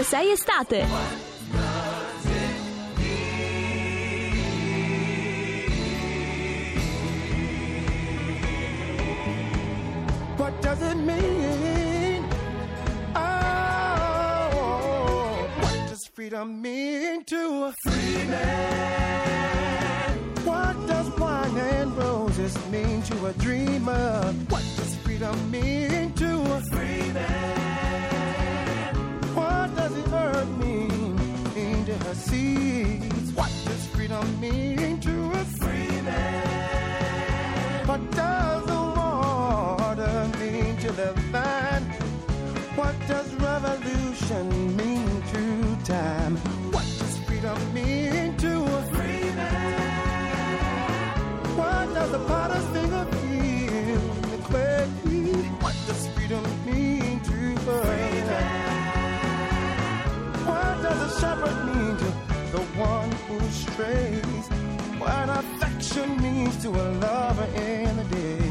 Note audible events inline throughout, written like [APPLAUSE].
ovunque sei estate. What does it mean? Oh, what does freedom mean to a free man? Revolution mean to time? What does freedom mean to a free man? What does the potter's finger feel clay? What does freedom mean to a free man? What does a shepherd mean to the one who strays? What affection means to a lover in the day?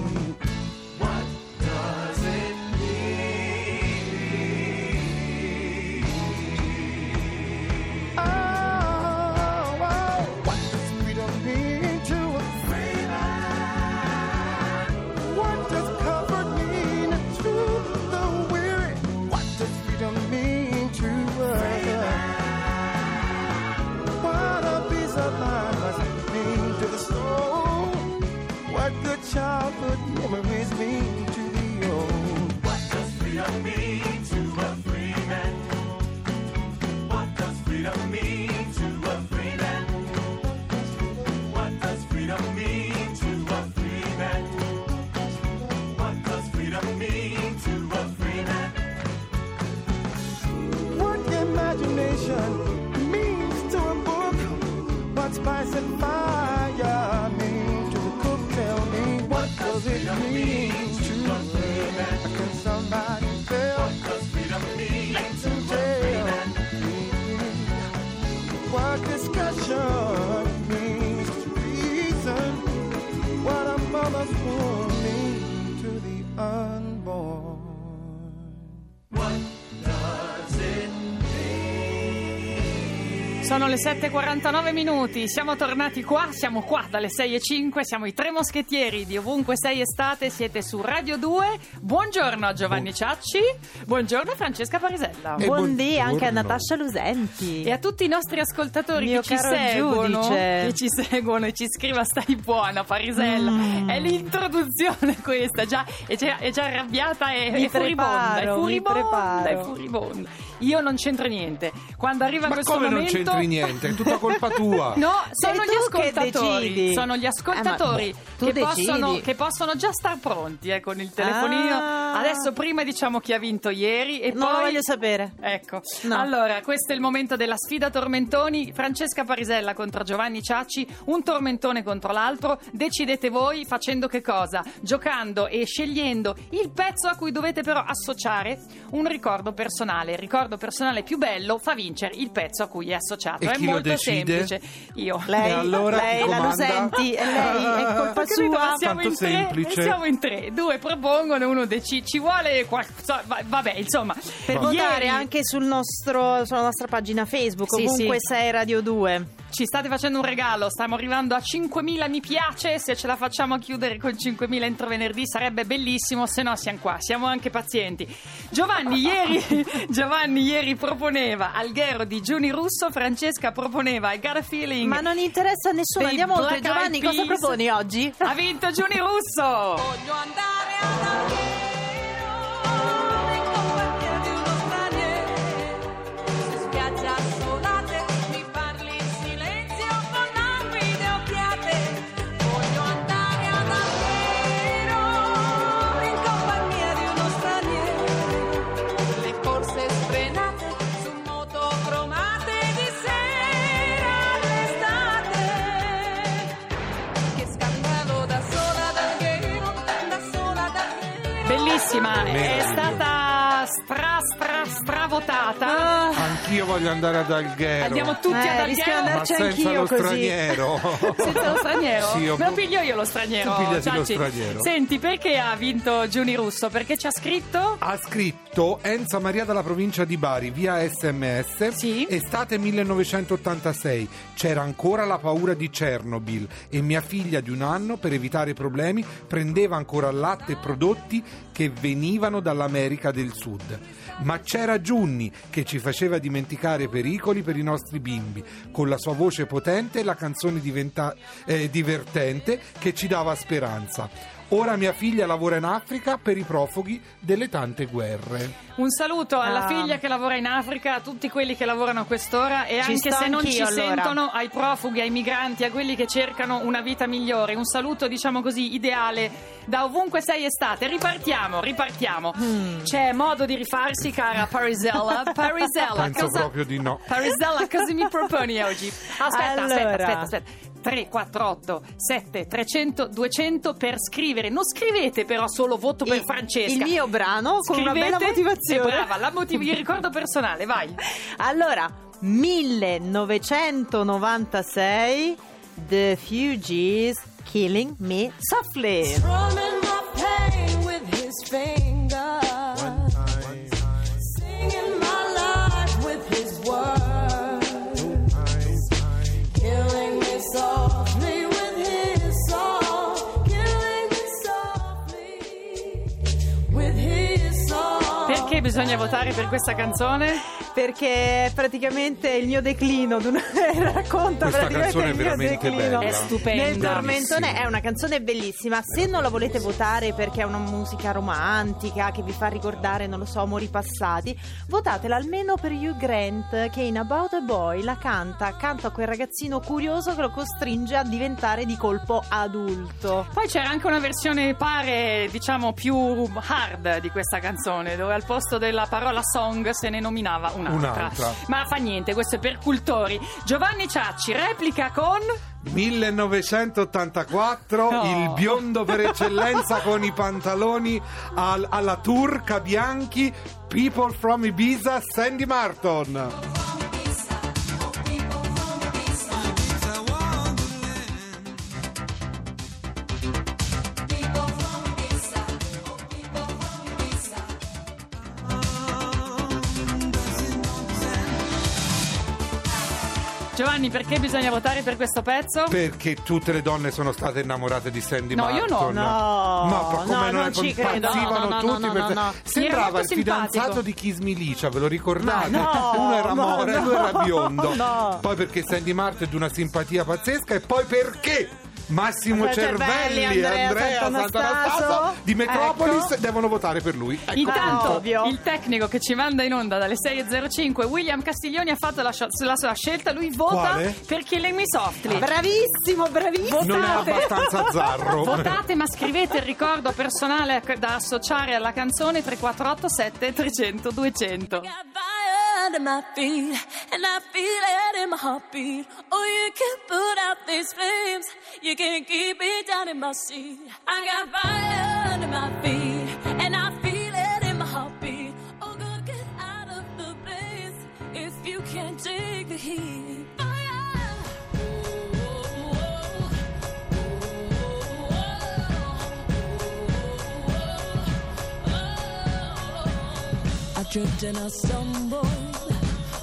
Memories mean Sono le 7.49 minuti, siamo tornati qua, siamo qua dalle 6.05, siamo i tre moschettieri di ovunque sei estate, siete su Radio 2. Buongiorno a Giovanni Ciacci, buongiorno a Francesca Parisella. E Buondì anche a. Natascia Lusenti. E a tutti i nostri ascoltatori Mio che ci seguono, giudice. che ci seguono e ci scriva stai buona Parisella. Mm. È l'introduzione [LAUGHS] questa, già, è, già, è già arrabbiata e Mi è furibonda, è furibonda, è furibonda. Io non c'entro niente. Quando arriva Ma questo momento c'entri [LAUGHS] niente? È tutta colpa tua. No, sono gli ascoltatori. Sono gli ascoltatori Eh, beh, tu che, possono, che possono già star pronti eh, con il telefonino. Ah. Adesso prima diciamo chi ha vinto ieri e Non poi lo voglio sapere. Ecco, No. allora questo è il momento della sfida tormentoni. Francesca Parisella contro Giovanni Ciacci, un tormentone contro l'altro. Decidete voi facendo che cosa? Giocando e scegliendo il pezzo a cui dovete però associare un ricordo personale. Il ricordo personale più bello fa vincere il pezzo a cui è associato. E è chi lo molto decide? semplice. Io. Lei, E allora lei la? Lusenti, è lei, è colpa ma sua. siamo Tanto in, tre, siamo in tre, due propongono, uno decide. Ci vuole qualcosa. va- Vabbè, insomma. Per Ieri- votare anche sul nostro, sulla nostra pagina Facebook, Sì, ovunque sì. sei Radio 2. Ci state facendo un regalo, stiamo arrivando a 5.000 mi piace, se ce la facciamo a chiudere con 5.000 entro venerdì sarebbe bellissimo, se no siamo qua, siamo anche pazienti. Giovanni ieri, [LAUGHS] Giovanni ieri proponeva Alghero di Giuni Russo, Francesca proponeva I Got a Feeling. Ma non interessa a nessuno. Andiamo oltre. Giovanni, cosa proponi oggi? Ha vinto Giuni Russo! Voglio andare ad Bellissima, è stata stra stra stra votata. Ah, Anch'io voglio andare ad Alghero. Andiamo tutti Eh, ad Alghero. ma senza anch'io lo così. straniero. [LAUGHS] Senza lo straniero? Sì, io- Me lo piglio io lo straniero. Tu pigliati lo straniero. Senti, perché ha vinto Giuni Russo? Perché ci ha scritto? Ha scritto Enza Maria dalla provincia di Bari via sms Sì. estate 1986 c'era ancora la paura di Chernobyl e mia figlia di un anno per evitare problemi prendeva ancora latte e prodotti che venivano dall'America del Sud. Ma c'era Giunni che ci faceva dimenticare pericoli per i nostri bimbi. Con la sua voce potente e la canzone diventa- eh, divertente che ci dava speranza Ora mia figlia lavora in Africa per i profughi delle tante guerre. Un saluto alla Ah. figlia che lavora in Africa, a tutti quelli che lavorano a quest'ora e Ci anche se non ci allora. sentono, ai profughi, ai migranti, a quelli che cercano una vita migliore. Un saluto, diciamo così, ideale da ovunque sei estate. Ripartiamo, ripartiamo. Hmm. C'è modo di rifarsi, cara Parisella. [LAUGHS] Parisella, Penso cosa... proprio di no. Parisella, cosa mi proponi oggi? Aspetta, aspetta, Allora. aspetta, aspetta. 348 7 300 200 per scrivere. Non scrivete però solo voto per Il- Francesca. il mio brano con una Scrivete- bella motivazione. Eh, brava, la motiv- il ricordo personale, vai. [LAUGHS] Allora, 1996, The Fugees, Killing Me Softly. Strumming my pain with his fingers. Bisogna votare per questa canzone? Perché è praticamente il mio declino, [LAUGHS] racconta Questa praticamente il mio declino. bella. È stupenda. Nel tormentone è una canzone bellissima. Se non la volete votare perché è una musica romantica che vi fa ricordare, non lo so, amori passati, votatela almeno per Hugh Grant che in About a Boy la canta accanto a quel ragazzino curioso che lo costringe a diventare di colpo adulto. Poi c'era anche una versione, pare, diciamo, più hard di questa canzone, dove al posto della parola song se ne nominava un'altra. Un'altra. Ma fa niente, questo è per cultori. Giovanni Ciacci replica con... 1984, No. il biondo per eccellenza [LAUGHS] con i pantaloni al- alla turca bianchi, People from Ibiza, Sandy Martin. Giovanni, perché bisogna votare per questo pezzo? Perché tutte le donne sono state innamorate di Sandy No, io Martin. no. No, Ma come no, non, non ci credo. No, no, no, tutti no, per- no, no. Sembrava il fidanzato simpatico. di Kiss Milicia, ve lo ricordate? No, Uno era ma more, no, lui era biondo. no. Poi perché Sandy Martin è di una simpatia pazzesca e poi perché Massimo Cervelli, Cervelli e Andrea Andrea Sant'Anastaso. Di Metropolis Ecco. devono votare per lui. Ecco Intanto ovvio. il tecnico che ci manda in onda dalle 6.05, William Castiglioni, ha fatto la, la sua scelta. Lui vota Quale? per Killing Me Softly. Bravissimo, bravissimo. non è votate. abbastanza zarro. Votate, ma scrivete il ricordo personale da associare alla canzone 348 7 300 200. Under my feet, and I feel it in my heartbeat. Oh, you can put out these flames, you can keep it down in my seat. I got fire under my feet, and I feel it in my heartbeat. Oh, God, get out of the blaze if you can't take the heat. Tripped and I stumbled,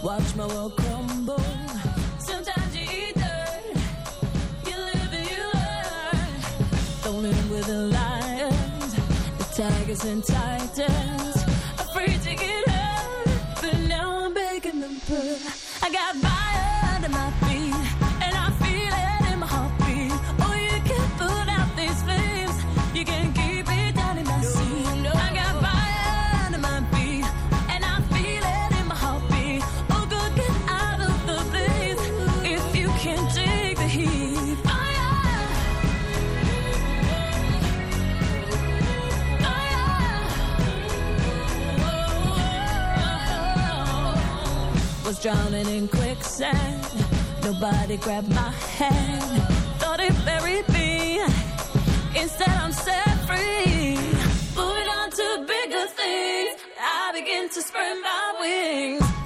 watch my world crumble. Sometimes you eat dirt, you live and you learn. Thrown in with the lions, the tigers and titans. Drowning in quicksand. Nobody grabbed my hand. Thought it buried me. Instead, I'm set free. Moving on to bigger things. I begin to spread my wings.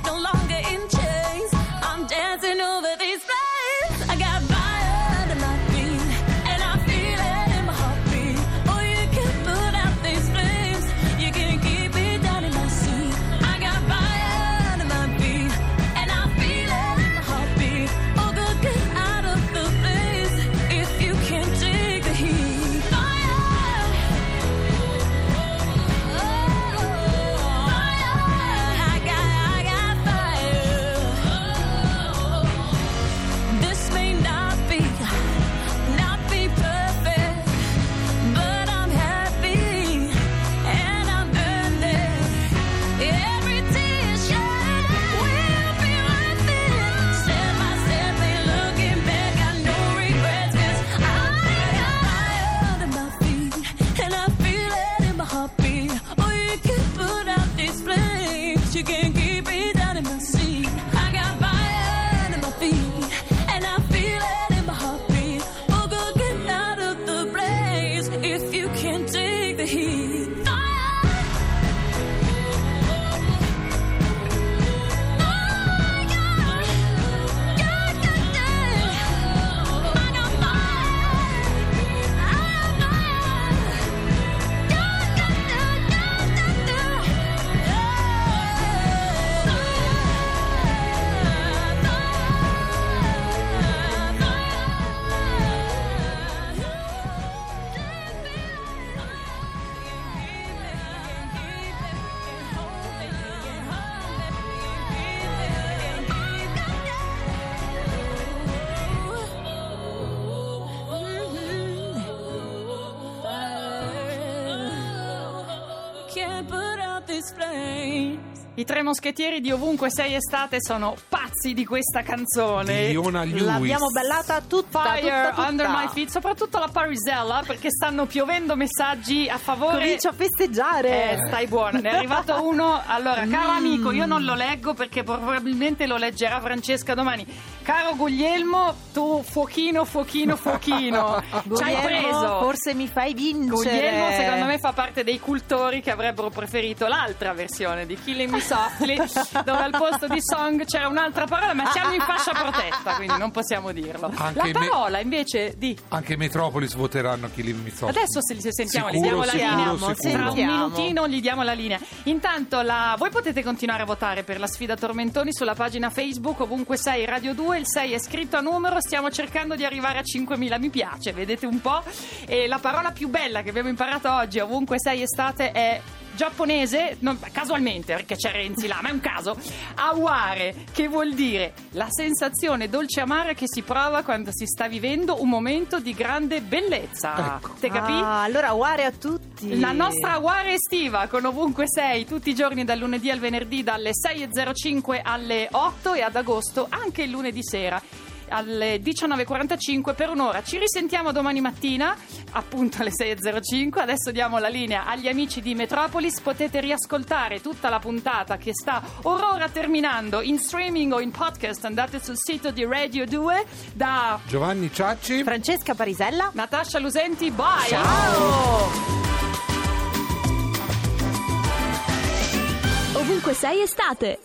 I tre moschettieri di ovunque sei estate sono pazzi di questa canzone. Fiona Lewis. L'abbiamo ballata tutta, Fire tutta, tutta. under my feet, soprattutto la Parisella perché stanno piovendo messaggi a favore. Comincio a festeggiare. Eh, stai buona, ne è arrivato uno. Allora, caro Mm. amico, io non lo leggo perché probabilmente lo leggerà Francesca domani. Caro Guglielmo, tu fuochino, fuochino, fuochino. [LAUGHS] Ci hai preso. Forse mi fai vincere. Guglielmo secondo me fa parte dei cultori che avrebbero preferito l'altra versione di Killing Me Softly dove al posto di song c'era un'altra parola ma siamo in fascia protetta quindi non possiamo dirlo Anche la me- parola invece di Anche Metropolis voteranno Killing Me Softly. Adesso se se sentiamo, gli Sicuro, diamo la sicuro, linea. sicuro. Tra un Sentiamo. minutino gli diamo la linea. Intanto la- voi potete continuare a votare per la sfida Tormentoni sulla pagina Facebook ovunque sei Radio 2. Il 6 è scritto a numero. Stiamo cercando di arrivare a 5.000 mi piace, vedete un po'. E la parola più bella che abbiamo imparato oggi, ovunque sei estate, è giapponese, non- casualmente perché c'è Renzi là, ma è un caso, aware, che vuol dire la sensazione dolce amara che si prova quando si sta vivendo un momento di grande bellezza. Ecco. Te capì? Ah, allora uare a tutti. La nostra Aware estiva con ovunque sei tutti i giorni dal lunedì al venerdì dalle 6.05 alle 8 e ad agosto anche il lunedì sera alle 19.45 per un'ora. Ci risentiamo domani mattina, appunto alle 6.05. Adesso diamo la linea agli amici di Metropolis. Potete riascoltare tutta la puntata che sta orora terminando in streaming o in podcast. Andate sul sito di Radio 2 da Giovanni Ciacci. Francesca Parisella. Natascia Lusenti. Bye! Ciao. Ovunque sei estate.